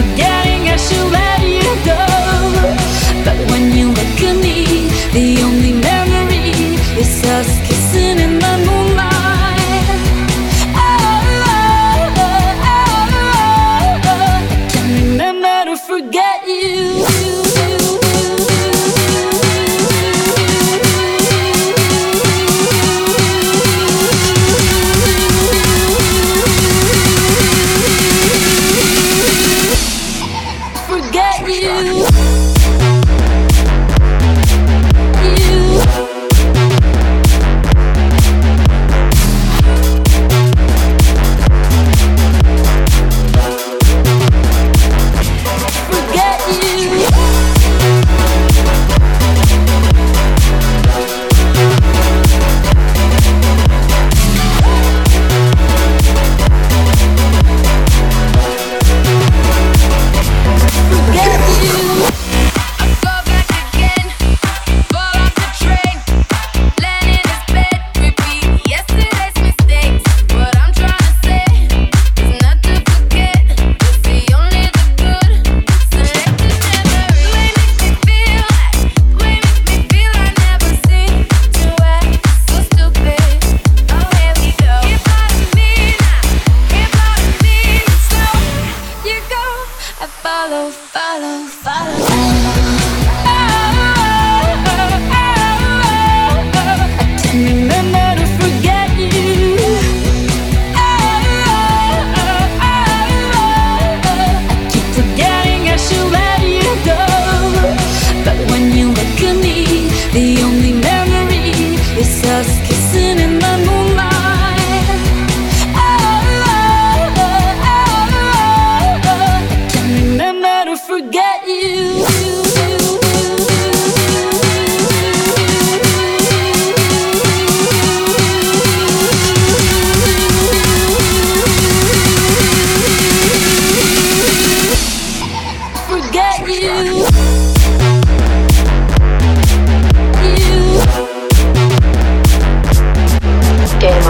forgetting I should let you go. But when you look at me, the only memory is us kissing in the I follow, follow, follow. I didn't remember to forget you. I keep forgetting you. But when you look at me, the only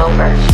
over.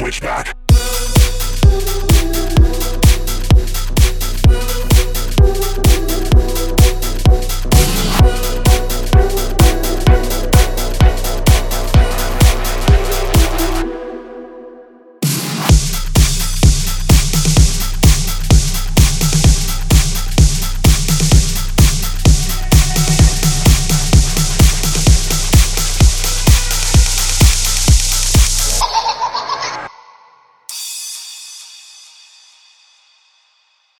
switch back.